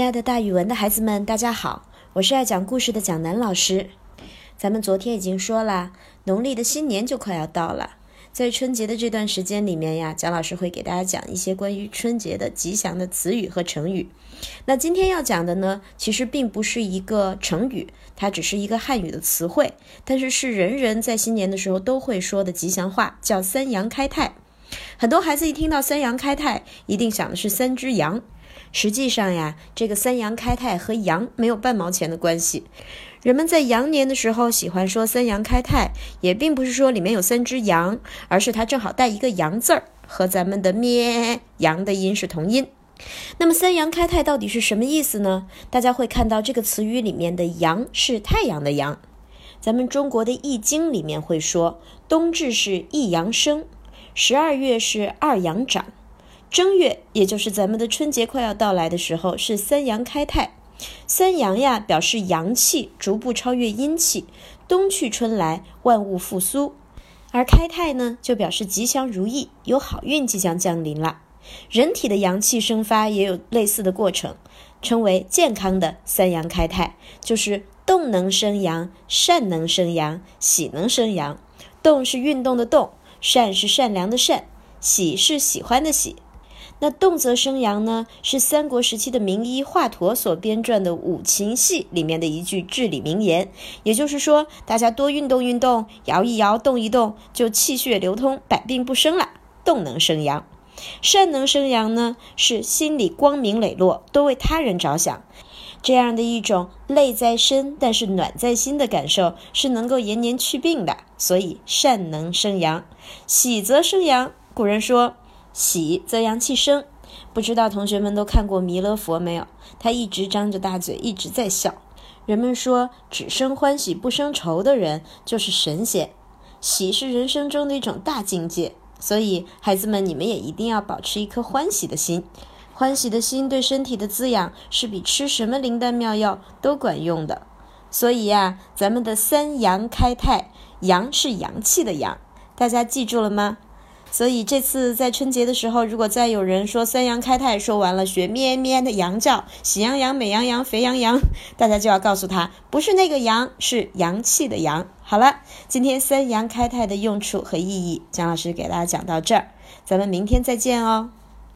亲爱的，大语文的孩子们，大家好，我是爱讲故事的蒋楠老师。咱们昨天已经说了，农历的新年就快要到了，在春节的这段时间里面呀，蒋老师会给大家讲一些关于春节的吉祥的词语和成语。那今天要讲的呢，其实并不是一个成语，它只是一个汉语的词汇，但是是人人在新年的时候都会说的吉祥话，叫三羊开泰。很多孩子一听到三羊开泰，一定想的是三只羊。实际上呀，这个三羊开泰和羊没有半毛钱的关系。人们在羊年的时候喜欢说三羊开泰，也并不是说里面有三只羊，而是它正好带一个羊字儿，和咱们的咩羊的音是同音。那么三羊开泰到底是什么意思呢？大家会看到这个词语里面的羊是太阳的阳。咱们中国的易经里面会说，冬至是一阳生，十二月是二阳长。正月，也就是咱们的春节快要到来的时候，是三阳开泰。三阳呀，表示阳气逐步超越阴气，冬去春来，万物复苏。而开泰呢，就表示吉祥如意，有好运即将降临了。人体的阳气生发也有类似的过程，称为健康的三阳开泰，就是动能生阳，善能生阳，喜能生阳。动是运动的动，善是善良的善，喜是喜欢的喜。那动则生阳呢，是三国时期的名医华佗所编撰的五禽戏里面的一句至理名言。也就是说，大家多运动运动，摇一摇，动一动，就气血流通，百病不生了。动能生阳，善能生阳呢，是心里光明磊落，多为他人着想，这样的一种累在身但是暖在心的感受，是能够延年祛病的。所以善能生阳，喜则生阳。古人说。喜则阳气生，不知道同学们都看过弥勒佛没有？他一直张着大嘴，一直在笑。人们说，只生欢喜不生愁的人就是神仙。喜是人生中的一种大境界，所以孩子们，你们也一定要保持一颗欢喜的心。欢喜的心对身体的滋养是比吃什么灵丹妙药都管用的。所以呀，咱们的三阳开泰，阳是阳气的阳，大家记住了吗？所以这次在春节的时候，如果再有人说“三羊开泰”，说完了学咩咩的羊叫，喜羊羊、美羊羊、肥羊羊，大家就要告诉他，不是那个羊，是阳气的阳。好了，今天“三羊开泰”的用处和意义，姜老师给大家讲到这儿，咱们明天再见哦。